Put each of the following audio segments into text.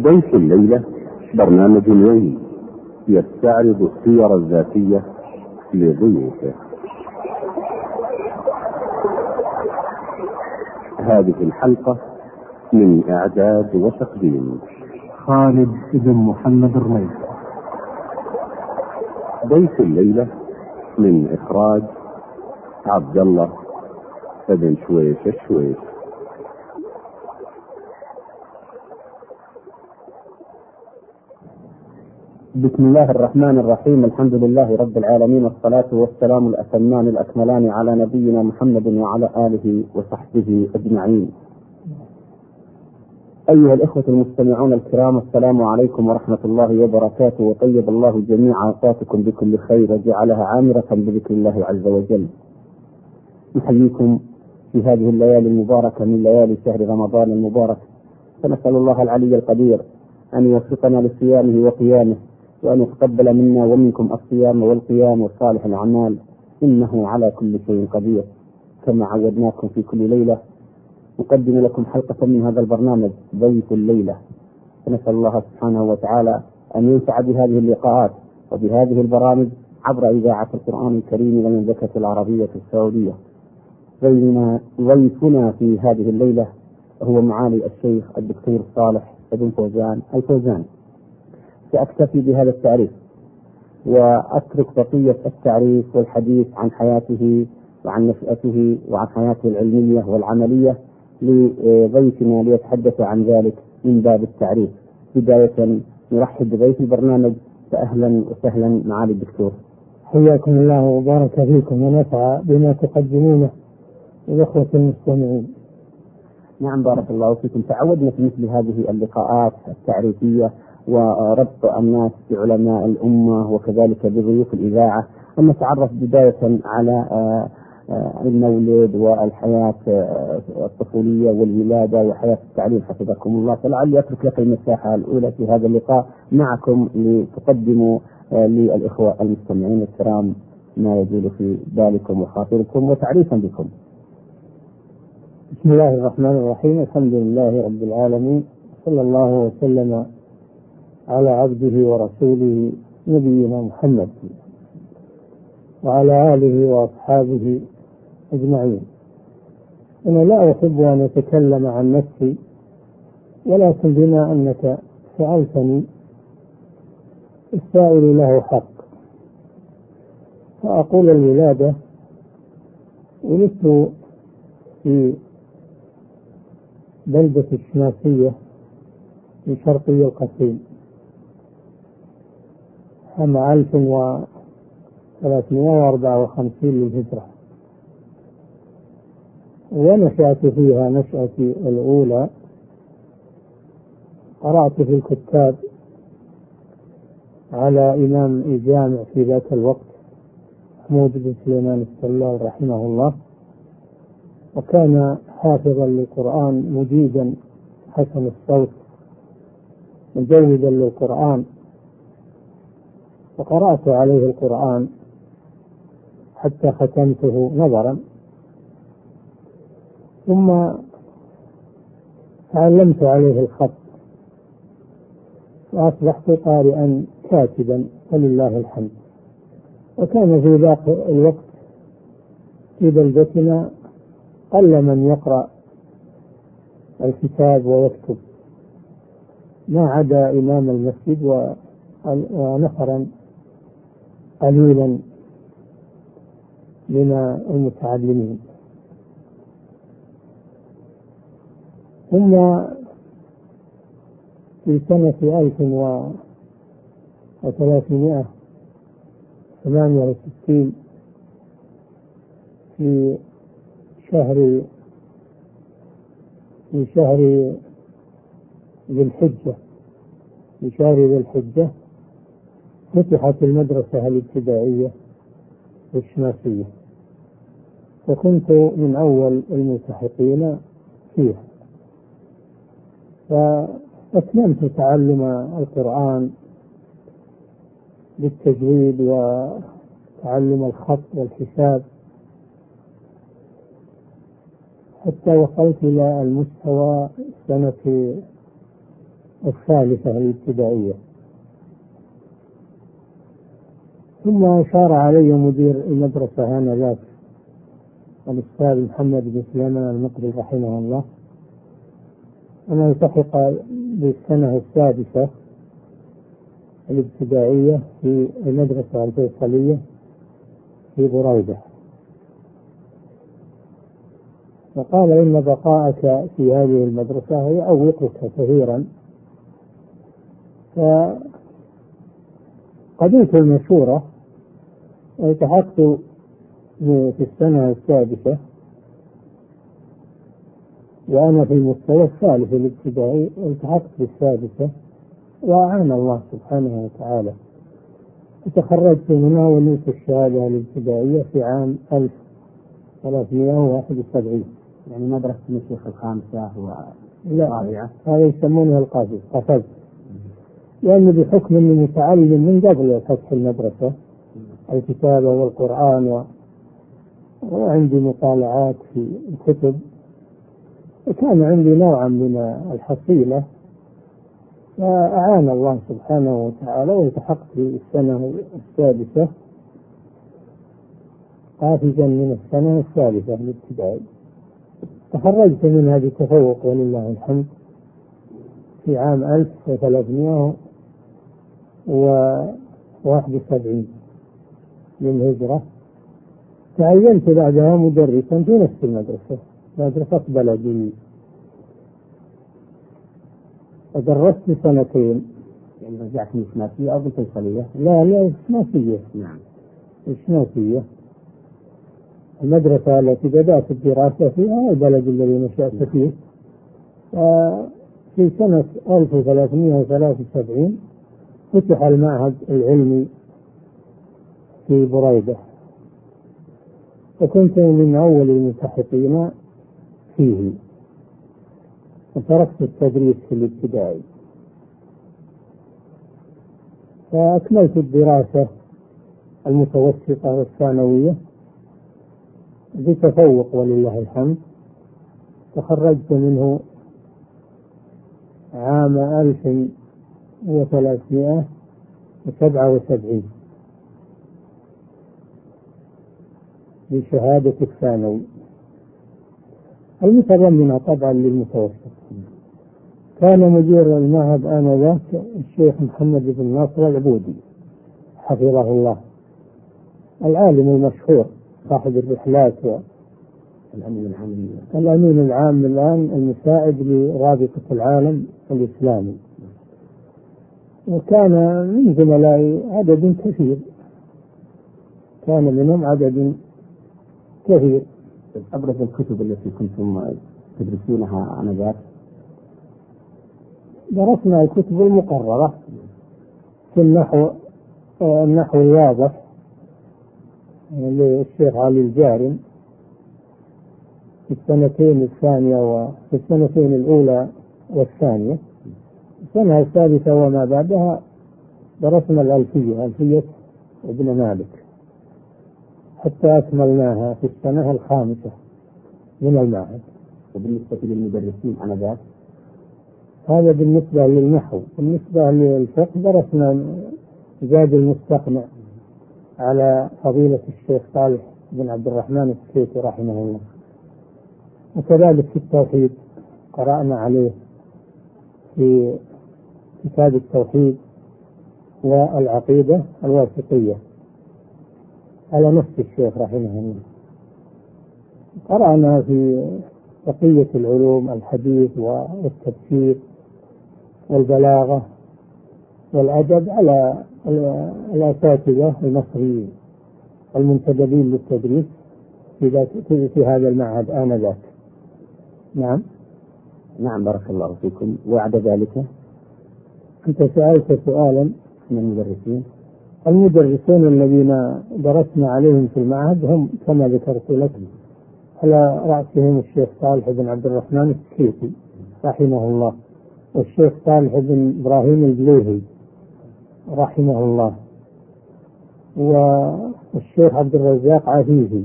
ضيف الليلة برنامج يومي يستعرض السير الذاتية لضيوفه. هذه الحلقة من إعداد وتقديم خالد بن محمد الرميس ضيف الليلة من إخراج عبد الله بن شويش الشويش. بسم الله الرحمن الرحيم الحمد لله رب العالمين والصلاة والسلام الأتمان الأكملان على نبينا محمد وعلى آله وصحبه أجمعين. أيها الإخوة المستمعون الكرام السلام عليكم ورحمة الله وبركاته وطيب الله جميع أوقاتكم بكل خير وجعلها عامرة بذكر الله عز وجل. نحييكم في هذه الليالي المباركة من ليالي شهر رمضان المبارك. فنسأل الله العلي القدير أن يوفقنا لصيامه وقيامه. وأن يتقبل منا ومنكم الصيام والقيام وصالح الأعمال. إنه على كل شيء قدير. كما عودناكم في كل ليلة. نقدم لكم حلقة من هذا البرنامج ضيف الليلة. فنسأل الله سبحانه وتعالى أن ينفع بهذه اللقاءات وبهذه البرامج عبر إذاعة القرآن الكريم للمملكة العربية السعودية. ضيفنا في هذه الليلة هو معالي الشيخ الدكتور صالح بن فوزان الفوزان. سأكتفي بهذا التعريف وأترك بقية التعريف والحديث عن حياته وعن نشأته وعن حياته العلمية والعملية لضيفنا ليتحدث عن ذلك من باب التعريف. بداية نرحب بضيف البرنامج فأهلا وسهلا معالي الدكتور. حياكم الله وبارك فيكم ونفع بما تقدمونه للإخوة المستمعين. نعم بارك الله فيكم. تعودنا في مثل هذه اللقاءات التعريفية وربط الناس بعلماء الأمة وكذلك بضيوف الإذاعة أن نتعرف بداية على المولد والحياة الطفولية والولادة وحياة التعليم حفظكم الله. فلعلي أترك لك المساحة الأولى في هذا اللقاء معكم لتقدموا للإخوة المستمعين الكرام ما يجول في بالكم وخاطركم وتعريفا بكم. بسم الله الرحمن الرحيم. الحمد لله رب العالمين. صلى الله وسلم على عبده ورسوله نبينا محمد وعلى آله وأصحابه أجمعين. أنا لا أحب أن أتكلم عن نفسي ولكن بما أنك سألتني السائل له حق. فأقول الولادة ولدت في بلدة الشماسية في شرقي القصيم. عام 1354 للهجرة. ونشأت فيها نشأتي الأولى؟ قرأت في الكتاب على إمام الجامع في ذاك الوقت محمود بن سليمان السلال رحمه الله وكان حافظا للقرآن مجيدا حسن الصوت مجودا للقرآن. فقرأت عليه القرآن حتى ختمته نظرا. ثم تعلمت عليه الخط وأصبحت قارئا كاتبا ولله الحمد. وكان في ذاك الوقت في بلدتنا قل من يقرأ الكتاب ويكتب. ما عدا إمام المسجد ونفرا قليلا من المتعلمين. ثم في سنة ألف وثلاثمائة ثمانية وستين في شهر في شهر ذي الحجة في شهر ذي الحجة فتحت المدرسة الابتدائية الشماسية وكنت من أول الملتحقين فيها. فأتممت تعلم القرآن بالتجويد وتعلم الخط والحساب حتى وصلت إلى المستوى السنة الثالثة الابتدائية. ثم أشار علي مدير المدرسة آنذاك الأستاذ محمد بن سليمان المقري رحمه الله أن التحق بالسنة السادسة الابتدائية في المدرسة الفيصلية في بريدة فقال إن بقاءك في هذه المدرسة يعوقك كثيرا. فقبلت المشورة والتحقت في السنة السادسة وأنا في المستوى الثالث الابتدائي التحقت بالسادسة وأعان الله سبحانه وتعالى. وتخرجت منها ونلت الشهادة الابتدائية في عام 1371 يعني مدرسة الشيخ الخامسة والرابعة. هذا يسمونها القافز قفز لأنه بحكم أني متعلم من قبل فتح المدرسة الكتابة والقرآن و... وعندي مطالعات في الكتب. وكان عندي نوعا من الحصيلة. فأعان الله سبحانه وتعالى والتحقت في السنة السادسة قافزا من السنة الثالثة الابتدائي تخرجت منها بتفوق ولله الحمد في عام 1371 للهجرة تعينت بعدها مدرسا في نفس المدرسة مدرسة بلدي. ودرست سنتين. يعني رجعت من الشماسية أو بالفيصلية؟ لا لا الشماسية نعم. الشماسية المدرسة التي بدأت الدراسة فيها البلد الذي نشأت فيه. في سنة 1373 فتح المعهد العلمي في بريدة. وكنت من أول الملتحقين فيه. وتركت التدريس في الابتدائي. فأكملت الدراسة المتوسطة والثانوية بتفوق ولله الحمد. تخرجت منه عام ألف وثلاثمائة وسبعة وسبعين. بشهادة الثانوي. المتضمنة طبعا للمتوسط. كان مدير المعهد آنذاك الشيخ محمد بن ناصر العبودي حفظه الله. العالم المشهور صاحب الرحلات و الأمين العام الأمين العام الآن المساعد لرابطة العالم الإسلامي. وكان من زملائي عدد كثير. كان منهم عدد كثير. أبرز الكتب التي كنتم تدرسونها آنذاك؟ درسنا الكتب المقررة في النحو النحو الواضح للشيخ علي الجارم في السنتين الثانية وفي السنتين الأولى والثانية. السنة الثالثة وما بعدها درسنا الألفية ألفية ابن مالك حتى أكملناها في السنة الخامسة من المعهد. وبالنسبة للمدرسين آنذاك هذا بالنسبة للنحو. بالنسبة للفقه درسنا زاد المستقنع على فضيلة الشيخ صالح بن عبد الرحمن السكيتي رحمه الله. وكذلك في التوحيد قرأنا عليه في كتاب التوحيد والعقيدة الواسطية. على نفس الشيخ رحمه الله. قرأنا في بقية العلوم الحديث والتفسير والبلاغة والأدب على الأساتذة المصريين المنتدبين للتدريس في, هذا المعهد آنذاك. نعم. نعم بارك الله فيكم. وبعد ذلك أنت سألت سؤالا من المدرسين. المدرسون الذين درسنا عليهم في المعهد هم كما ذكرت لك على رأسهم الشيخ صالح بن عبد الرحمن السكيتي رحمه الله والشيخ صالح بن إبراهيم البليهي رحمه الله والشيخ عبد الرزاق عفيفي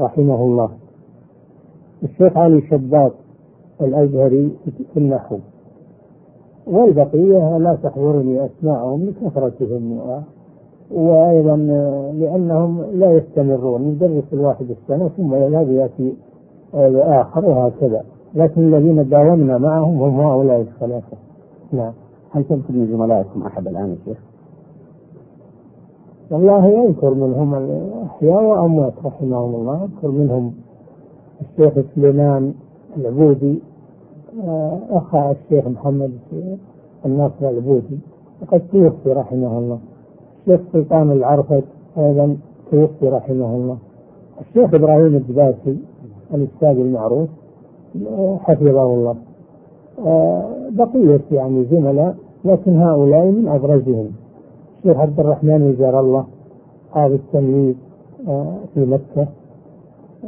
رحمه الله الشيخ علي شباط الأزهري في النحو. والبقية لا تحضرني أسماءهم لكثرتهم. وأيضا لأنهم لا يستمرون يدرس الواحد السنة ثم يذهب يأتي آخر وهكذا. لكن الذين داومنا معهم هم هؤلاء الثلاثة. نعم. هل تذكر من زملائكم أحد الآن يا شيخ؟ والله يذكر منهم الأحياء وأموات رحمهم الله. يذكر منهم الشيخ سليمان العبودي. أخا الشيخ محمد الناصر العبودي وقد توفي رحمه الله. الشيخ سلطان العرفد أيضا توفي رحمه الله. الشيخ إبراهيم الدباسي الأستاذ المعروف حفظه الله. آه، بقية يعني زملاء لكن هؤلاء من أبرزهم. الشيخ عبد الرحمن وزار الله قاضي التمييز آه، في مكة.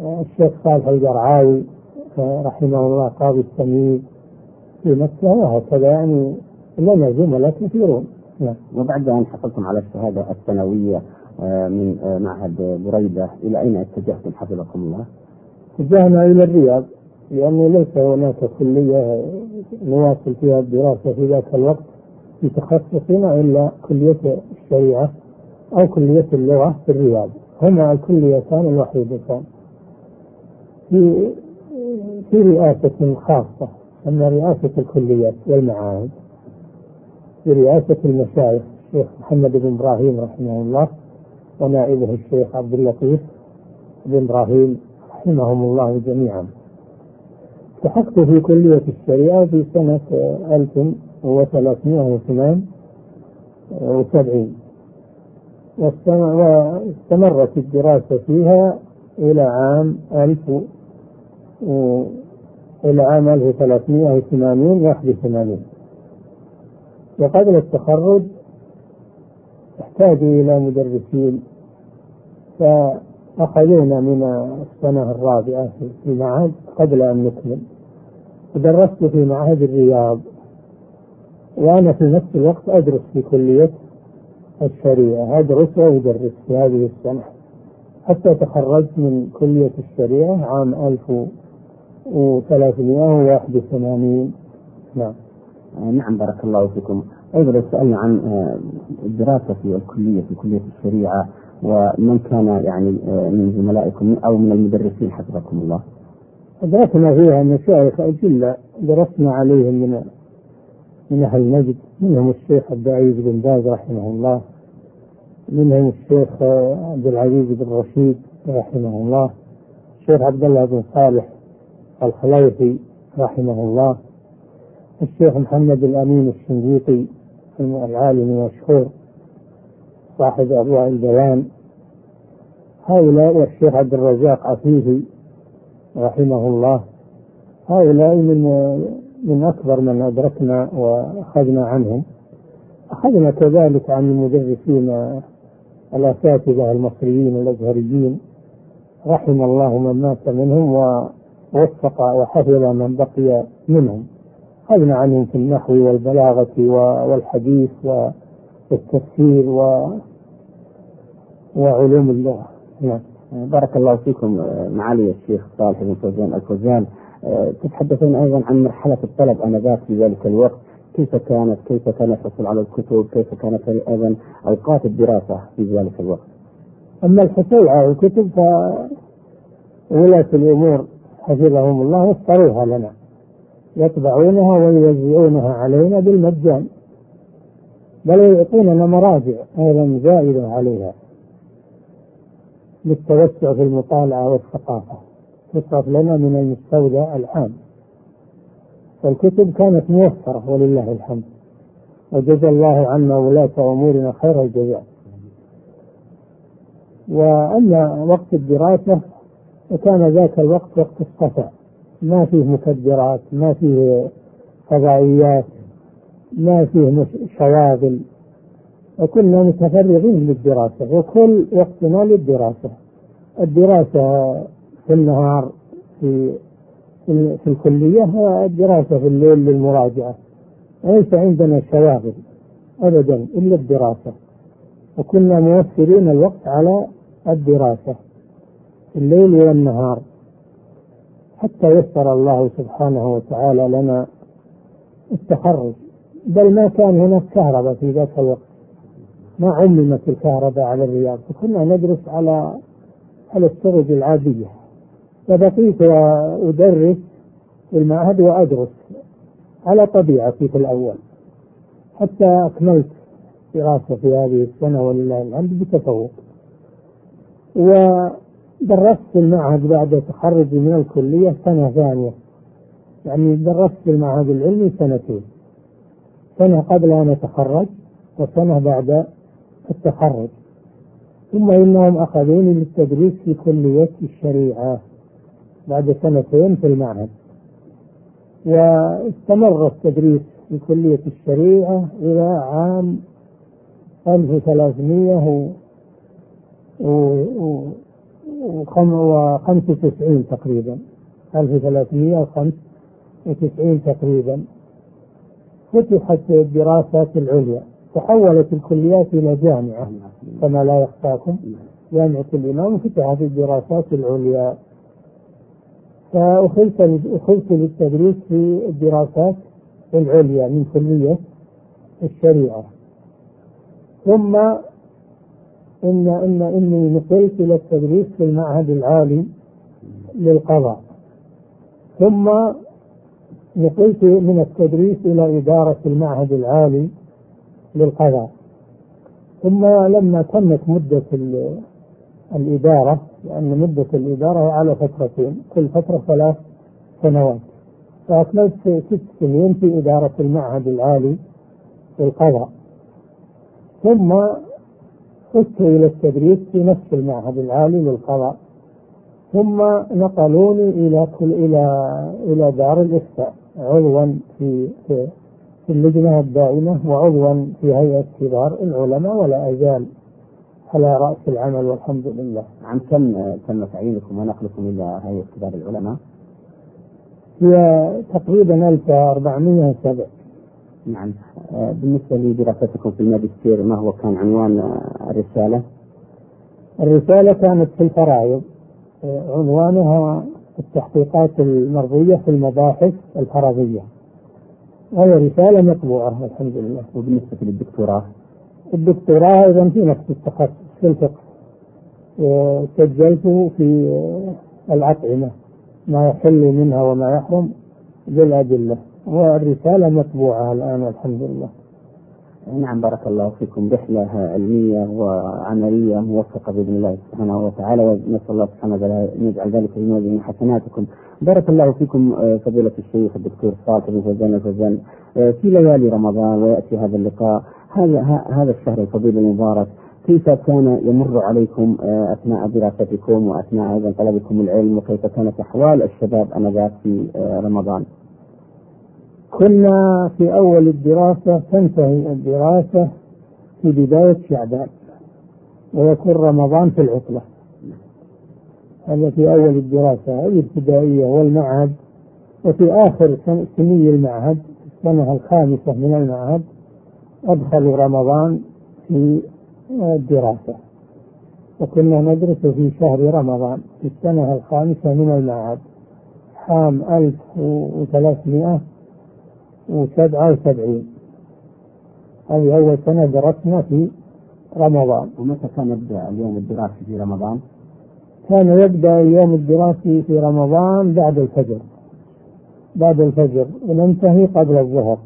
آه، الشيخ صالح القرعاوي رحمه الله قاضي التمييز في مكة وهكذا يعني لنا زملاء كثيرون نعم. وبعد أن حصلتم على الشهادة الثانوية من معهد بريدة إلى أين اتجهتم حفظكم الله؟ اتجهنا إلى الرياض لأنه ليس هناك كلية نواصل فيها الدراسة في ذاك الوقت في تخصصنا إلا كلية الشريعة أو كلية اللغة في الرياض هما الكليتان الوحيدتان في في رئاسة خاصة أما رئاسة الكليات والمعاهد برئاسة المشايخ الشيخ محمد بن إبراهيم رحمه الله ونائبه الشيخ عبد اللطيف بن إبراهيم رحمهم الله جميعا. التحقت في كلية الشريعة في سنة 1378 واستمرت الدراسة فيها إلى عام 1000 إلى عام 1380 81 وقبل التخرج احتاجوا إلى مدرسين فأخذونا من السنة الرابعة في المعهد قبل أن نكمل. ودرست في معهد الرياض. وأنا في نفس الوقت أدرس في كلية الشريعة. أدرس وأدرس في هذه السنة. حتى تخرجت من كلية الشريعة عام 1381 نعم. نعم بارك الله فيكم. أيضا سألنا عن آه، الدراسة في الكلية في كلية الشريعة ومن كان يعني آه، من زملائكم أو من المدرسين حفظكم الله؟ أدركنا فيها مشايخ أجلة درسنا عليهم من من أهل نجد منهم الشيخ عبد العزيز بن باز رحمه الله. منهم الشيخ عبد العزيز بن رشيد رحمه الله. الشيخ عبد الله بن صالح الخليفي رحمه الله. الشيخ محمد الأمين الشنقيطي العالم المشهور صاحب أضواء البيان. هؤلاء والشيخ عبد الرزاق عفيفي رحمه الله. هؤلاء من من أكبر من أدركنا وأخذنا عنهم. أخذنا كذلك عن المدرسين الأساتذة المصريين الأزهريين. رحم الله من مات منهم ووفق وحفظ من بقي منهم. أخذنا عنهم في النحو والبلاغة والحديث والتفسير و وعلوم اللغة. نعم. بارك الله فيكم معالي الشيخ صالح بن فوزان الفوزان. تتحدثون أيضا عن مرحلة الطلب. انذاك في ذلك الوقت. كيف كانت؟ كيف كان الحصول على الكتب؟ كيف كانت أيضا أوقات الدراسة في ذلك الوقت؟ أما الحصول على الكتب فولاة الأمور حفظهم الله وفروها لنا. يطبعونها ويوزعونها علينا بالمجان. بل يعطوننا مراجع أيضا زائده عليها. للتوسع في المطالعة والثقافة. تصرف لنا من المستودع العام. فالكتب كانت موفرة ولله الحمد. وجزى الله عنا ولاة أمورنا خير الجزاء. وأما وقت الدراسة فكان ذاك الوقت وقت الصفا ما فيه مكدرات ما فيه فضائيات ما فيه شواغل. وكنا متفرغين للدراسة وكل وقتنا للدراسة. الدراسة في النهار في, في الكلية والدراسة في الليل للمراجعة. ليس عندنا شواغل أبدا إلا الدراسة. وكنا موفرين الوقت على الدراسة. الليل والنهار. حتى يسر الله سبحانه وتعالى لنا التخرج. بل ما كان هناك كهرباء في ذاك الوقت. ما عممت الكهرباء على الرياض. فكنا ندرس على على السرج العادية. فبقيت أدرس في المعهد وأدرس على طبيعتي في الأول. حتى أكملت دراسة في هذه السنة ولله الحمد بتفوق. ودرست في المعهد بعد تخرجي من الكلية سنة ثانية. يعني درست في المعهد العلمي سنتين. سنة قبل أن أتخرج وسنة بعد التخرج. ثم إنهم أخذوني للتدريس في كلية الشريعة بعد سنتين في المعهد. واستمر التدريس في كلية الشريعة إلى عام 1395 تقريبا 1395 تقريبا. فتحت الدراسات العليا تحولت الكليات إلى جامعة كما لا يخفاكم. جامعة الإمام فتحت الدراسات العليا. فأخذت أخذت للتدريس في الدراسات العليا من كلية الشريعة. ثم إن إن إني نقلت إلى التدريس في المعهد العالي للقضاء. ثم نقلت من التدريس إلى إدارة المعهد العالي للقضاء. ثم لما تمت مدة الإدارة لأن مدة الإدارة على فترتين كل فترة ثلاث سنوات. فأكملت ست سنين في إدارة المعهد العالي للقضاء. ثم عدت إلى التدريس في نفس المعهد العالي للقضاء ثم نقلوني إلى كل إلى إلى دار الإفتاء عضوا في في, في اللجنة الدائمة وعضوا في هيئة كبار العلماء ولا أزال على رأس العمل والحمد لله. عن كم تم تعيينكم ونقلكم إلى هيئة كبار العلماء؟ هي تقريبا 1407 نعم. بالنسبة لدراستكم في الماجستير ما هو كان عنوان الرسالة؟ الرسالة كانت في الفرائض. عنوانها التحقيقات المرضية في المباحث الفرضية وهي رسالة مطبوعة الحمد لله. وبالنسبة للدكتوراه؟ الدكتوراه أيضا في نفس التخصص في الفقه. سجلته في الأطعمة. ما يحل منها وما يحرم بالأدلة والرسالة مطبوعة الآن الحمد لله. نعم بارك الله فيكم. رحلة علمية وعملية موفقة بإذن الله سبحانه وتعالى ونسأل الله سبحانه وتعالى أن يجعل ذلك في موازين حسناتكم. بارك الله فيكم فضيلة الشيخ الدكتور صالح بن فوزان الفوزان. في ليالي رمضان ويأتي هذا اللقاء. هذا هذا الشهر الفضيل المبارك كيف كان يمر عليكم أثناء دراستكم وأثناء أيضا طلبكم العلم وكيف كانت أحوال الشباب انذاك في رمضان؟ كنا في أول الدراسة تنتهي الدراسة في بداية شعبان ويكون رمضان في العطلة. هذا في أول الدراسة الابتدائية والمعهد وفي آخر سني المعهد السنة الخامسة من المعهد أدخلوا رمضان في الدراسة. وكنا ندرس في شهر رمضان في السنة الخامسة من المعهد عام 1300 وسبعة وسبعين هذه أول سنة درسنا في رمضان. ومتى كان يبدأ اليوم الدراسي في رمضان؟ كان يبدأ اليوم الدراسي في رمضان بعد الفجر. بعد الفجر وننتهي قبل الظهر.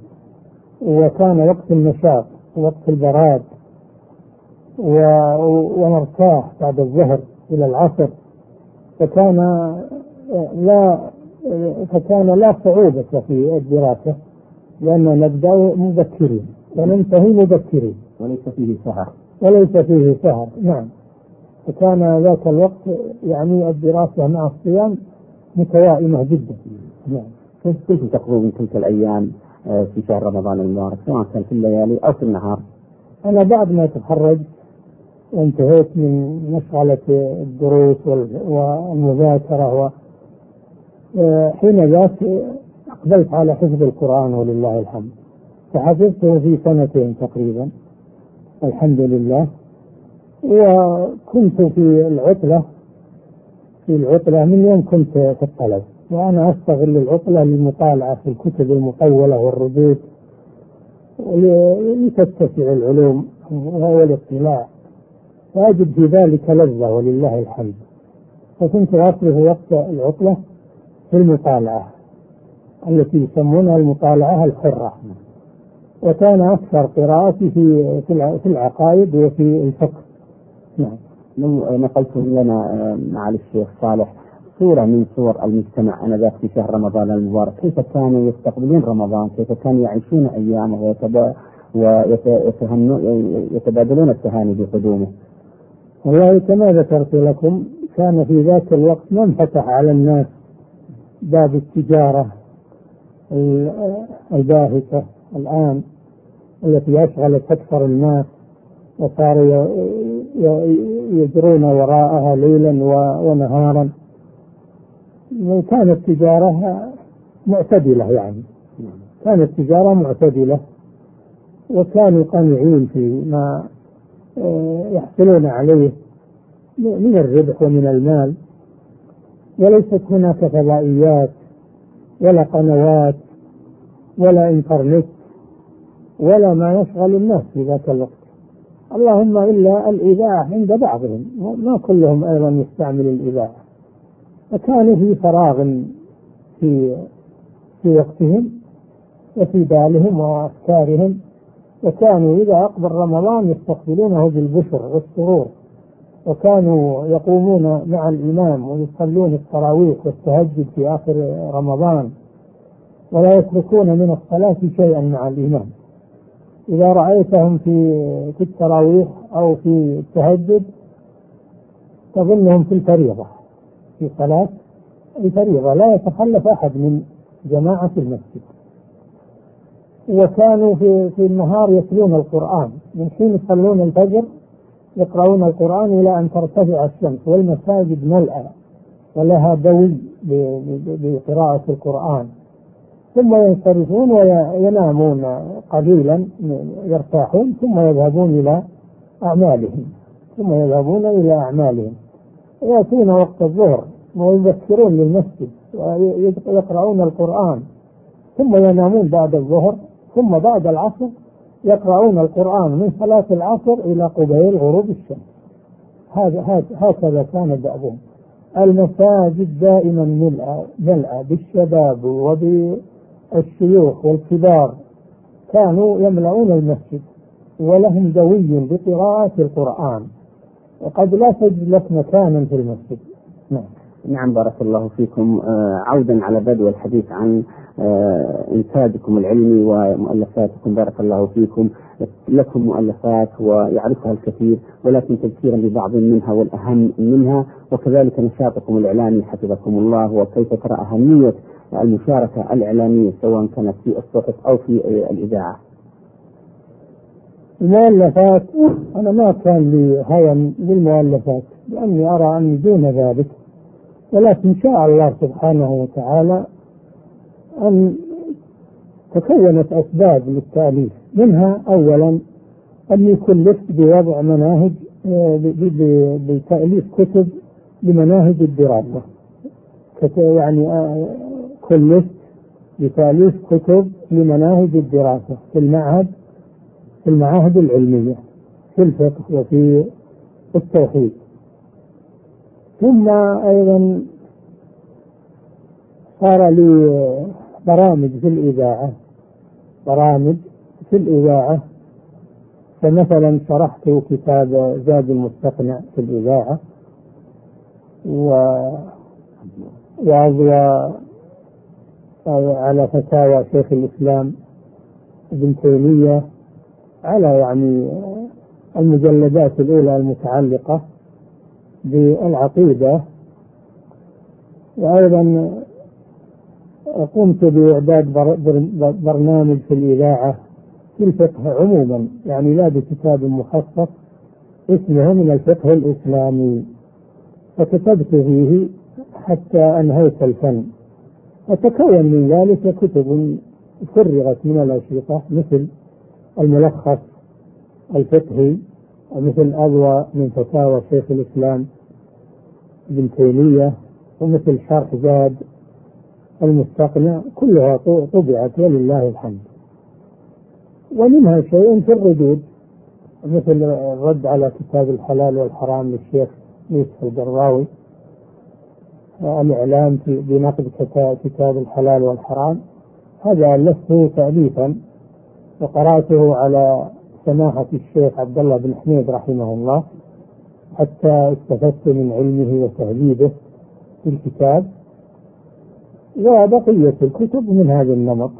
وكان وقت النشاط وقت البراد و... ونرتاح بعد الظهر إلى العصر. فكان لا فكان لا صعوبة في الدراسة. لأننا نبدأ مبكرين وننتهي مبكرين وليس فيه سهر وليس فيه سهر نعم. فكان ذاك الوقت يعني الدراسة مع الصيام متوائمة جدا. نعم. كيف تقضوا من تلك الأيام آه، في شهر رمضان المبارك؟ سواء كان في الليالي أو في النهار. أنا بعد ما تخرجت وانتهيت من مشغلة الدروس والمذاكرة و آه، حين ذاك أقبلت على حفظ القرآن ولله الحمد. فحفظته في سنتين تقريبا الحمد لله. وكنت في العطلة في العطلة من يوم كنت في الطلب. وأنا أستغل العطلة للمطالعة في الكتب المطولة والردود لتتسع العلوم والاطلاع. فأجد في ذلك لذة ولله الحمد. فكنت أصرف وقت العطلة في المطالعة. التي يسمونها المطالعة الحرة. وكان أكثر قراءتي في في العقائد وفي الفقه. نعم. لو نقلت لنا معالي الشيخ صالح صورة من صور المجتمع أنذاك في شهر رمضان المبارك. كيف كانوا يستقبلون رمضان؟ كيف كانوا يعيشون أيامه؟ ويتبادلون التهاني بقدومه. والله كما ذكرت لكم كان في ذاك الوقت ما انفتح على الناس باب التجارة. الباهتة الآن التي أشغلت أكثر الناس وصاروا يجرون وراءها ليلا ونهارا. كانت التجارة معتدلة يعني. كانت التجارة معتدلة وكانوا قانعين فيما آه، يحصلون عليه من الربح ومن المال. وليست هناك فضائيات ولا قنوات ولا إنترنت ولا ما يشغل الناس في ذاك الوقت. اللهم إلا الاذاعه عند بعضهم ما كلهم أيضا يستعمل الاذاعه فكانوا في فراغ في في وقتهم وفي بالهم وأفكارهم وكانوا إذا أقبل رمضان يستقبلونه بالبشر والسرور. وكانوا يقومون مع الإمام ويصلون التراويح والتهجد في آخر رمضان ولا يتركون من الصلاة شيئا مع الإمام. إذا رأيتهم في في التراويح أو في التهجد تظنهم في الفريضة في صلاة الفريضة. لا يتخلف أحد من جماعة المسجد. وكانوا في في النهار يتلون القرآن. من حين يصلون الفجر يقرؤون القرآن إلى أن ترتفع الشمس والمساجد ملأى ولها دوي بقراءة القرآن. ثم ينصرفون وينامون قليلا يرتاحون ثم يذهبون إلى أعمالهم. ثم يذهبون إلى أعمالهم. يأتون وقت الظهر ويذكرون للمسجد ويقرؤون القرآن. ثم ينامون بعد الظهر ثم بعد العصر يقرؤون القرآن من صلاة العصر إلى قبيل غروب الشمس. هذا هكذا كان دأبهم المساجد دائما ملأى بالشباب وب الشيوخ والكبار. كانوا يملؤون المسجد ولهم دوي بقراءة القرآن. وقد لا تجد لك مكانا في المسجد. نعم. نعم بارك الله فيكم. آه عودا على بدء الحديث عن آه إنتاجكم العلمي ومؤلفاتكم بارك الله فيكم. لكم مؤلفات ويعرفها الكثير ولكن تذكيرا ببعض منها والأهم منها وكذلك نشاطكم الإعلامي حفظكم الله وكيف ترى أهمية المشاركة الإعلامية سواء كانت في الصحف أو في الإذاعة. المؤلفات أنا ما كان لي هوى بالمؤلفات لأني أرى أني دون ذلك. ولكن شاء الله سبحانه وتعالى أن تكونت أسباب للتأليف. منها أولا أني كلفت بوضع مناهج بتأليف كتب لمناهج الدراسة. يعني كلفت بتأليف كتب لمناهج الدراسة في المعهد في المعاهد العلمية في الفقه وفي التوحيد. ثم أيضا صار لي برامج في الإذاعة. برامج في الإذاعة. فمثلا شرحت كتاب زاد المستقنع في الإذاعة. و على فتاوى شيخ الإسلام ابن تيمية على يعني المجلدات الأولى المتعلقة. بالعقيدة وأيضا قمت بإعداد برنامج في الإذاعة في الفقه عموما يعني لا بكتاب مخصص اسمه من الفقه الإسلامي فكتبت فيه حتى أنهيت الفن. وتكون من ذلك كتب فرغت من الأشرطة مثل الملخص الفقهي ومثل أضواء من فتاوى شيخ الإسلام ابن ومثل شرح زاد المستقنع كلها طبعت ولله الحمد. ومنها شيء في الردود مثل الرد على كتاب الحلال والحرام للشيخ يوسف القرضاوي الإعلام بنقد كتاب الحلال والحرام. هذا ألفته تأليفا وقرأته على سماحة الشيخ عبد الله بن حميد رحمه الله. حتى استفدت من علمه وتهذيبه في الكتاب. وبقية الكتب من هذا النمط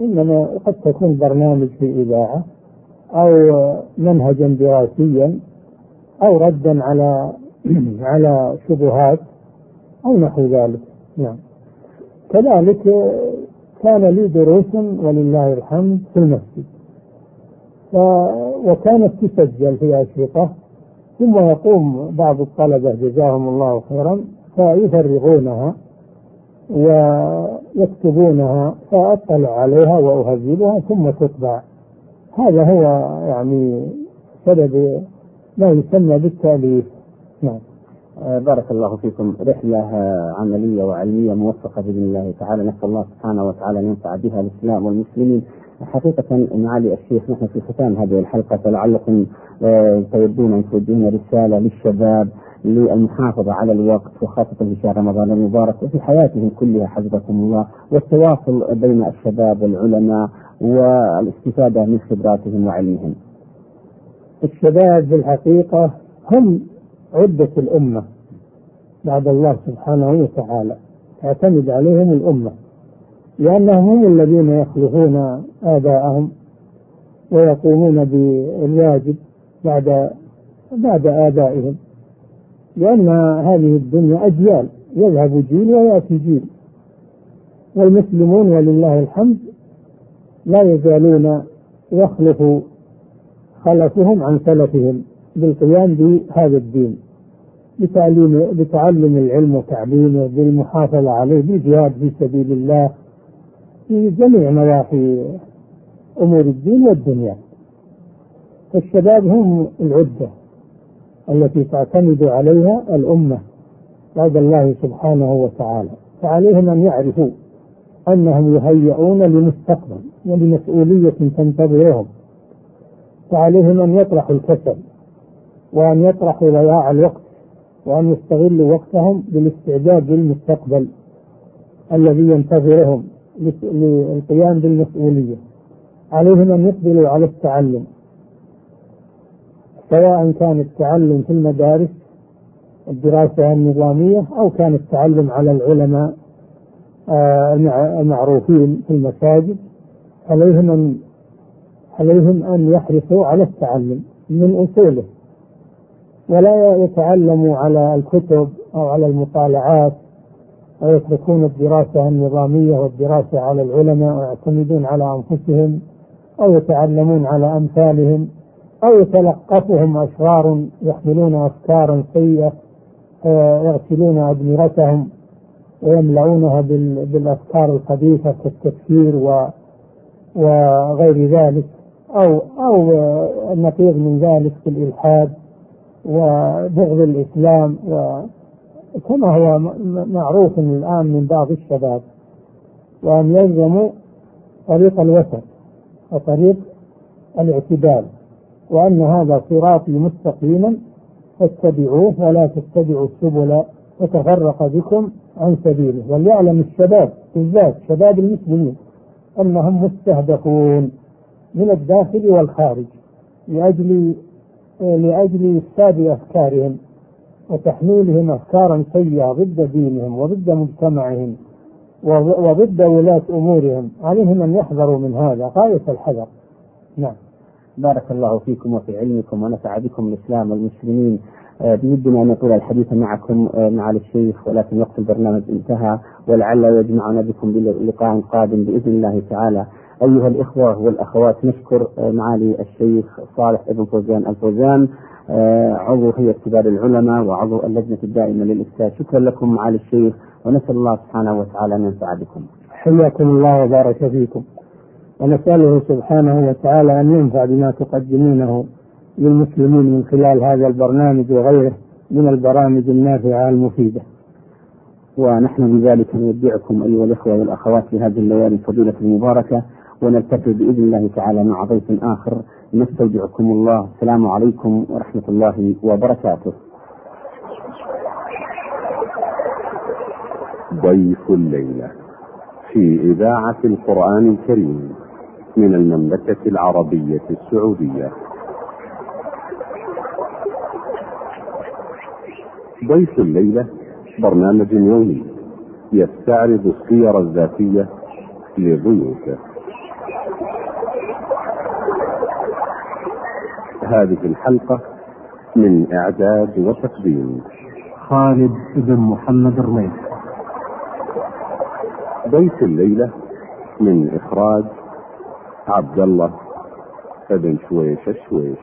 إنما قد تكون برنامج في إذاعة أو منهجا دراسيا أو ردا على على شبهات أو نحو ذلك. نعم. كذلك كان لي دروس ولله الحمد في المسجد. وكانت تسجل في أشرطة. ثم يقوم بعض الطلبة جزاهم الله خيرا فيفرغونها ويكتبونها فأطلع عليها وأهذبها ثم تطبع. هذا هو يعني سبب ما يسمى بالتأليف. نعم. آه، بارك الله فيكم. رحلة عملية وعلمية موفقة بإذن الله تعالى. نسأل الله سبحانه وتعالى أن ينفع بها الإسلام والمسلمين. حقيقة معالي الشيخ نحن في ختام هذه الحلقة فلعلكم آه، تودون أن توجهون رسالة للشباب للمحافظة على الوقت وخاصة في شهر رمضان المبارك وفي حياتهم كلها حفظكم الله والتواصل بين الشباب والعلماء والاستفادة من خبراتهم وعلمهم. الشباب في الحقيقة هم عدة الأمة بعد الله سبحانه وتعالى تعتمد عليهم الأمة لأنهم هم الذين يخلفون آباءهم ويقومون بالواجب بعد بعد آبائهم. لأن هذه الدنيا أجيال يذهب جيل ويأتي جيل. والمسلمون ولله الحمد لا يزالون يخلف خلفهم عن سلفهم بالقيام بهذا الدين بتعليم بتعلم العلم وتعليمه بالمحافظة عليه بالجهاد في سبيل الله في جميع نواحي أمور الدين والدنيا. فالشباب هم العدة التي تعتمد عليها الأمة بعد الله سبحانه وتعالى فعليهم أن يعرفوا أنهم يهيئون لمستقبل ولمسؤولية تنتظرهم. فعليهم أن يطرحوا الكسل وأن يطرحوا ضياع الوقت وأن يستغلوا وقتهم بالاستعداد للمستقبل الذي ينتظرهم. للقيام بالمسؤولية عليهم أن يقبلوا على التعلم سواء كان التعلم في المدارس الدراسة النظامية أو كان التعلم على العلماء آه، المعروفين في المساجد عليهم أن عليهم أن يحرصوا على التعلم من أصوله. ولا يتعلموا على الكتب أو على المطالعات أو يتركون الدراسة النظامية والدراسة على العلماء ويعتمدون على أنفسهم أو يتعلمون على أمثالهم أو يتلقفهم أشرار يحملون أفكارا سيئة يغسلون أدمرتهم ويملؤونها بالأفكار الخبيثة كالتكفير وغير ذلك أو أو النقيض من ذلك في الإلحاد وبغض الإسلام وكما هو معروف الآن من بعض الشباب وأن يلزموا طريق الوسط وطريق الاعتدال وأن هذا صراطي مستقيما فاتبعوه ولا تتبعوا السبل فتفرق بكم عن سبيله. وليعلم الشباب بالذات شباب المسلمين أنهم مستهدفون من الداخل والخارج لأجل لأجل إفساد أفكارهم. وتحميلهم أفكارا سيئة ضد دينهم وضد مجتمعهم وضد ولاة أمورهم. عليهم أن يحذروا من هذا. غاية الحذر. نعم. بارك الله فيكم وفي علمكم ونفع بكم الإسلام والمسلمين. آه، بودنا أن نطول الحديث معكم آه، معالي الشيخ ولكن وقت البرنامج انتهى ولعل يجمعنا بكم بلقاء قادم بإذن الله تعالى. أيها الإخوة والأخوات نشكر آه، معالي الشيخ صالح ابن فوزان الفوزان عضو هيئة كبار العلماء وعضو اللجنة الدائمة للإفتاء. شكرا لكم معالي الشيخ ونسأل الله سبحانه وتعالى أن ينفع بكم. حياكم الله وبارك فيكم. ونسأله سبحانه وتعالى أن ينفع بما تقدمونه للمسلمين من خلال هذا البرنامج وغيره من البرامج النافعة المفيدة. ونحن بذلك نودعكم أيها الإخوة والأخوات في هذه الليالي الفضيلة المباركة ونلتقي بإذن الله تعالى مع ضيف آخر. نستودعكم الله. السلام عليكم ورحمة الله وبركاته. ضيف الليلة في إذاعة القرآن الكريم من المملكة العربية السعودية. ضيف الليلة برنامج يومي يستعرض السير الذاتية لضيوفه. هذه الحلقة من إعداد وتقديم. خالد بن محمد الرميح ضيف الليلة من إخراج عبد الله بن شويش الشويش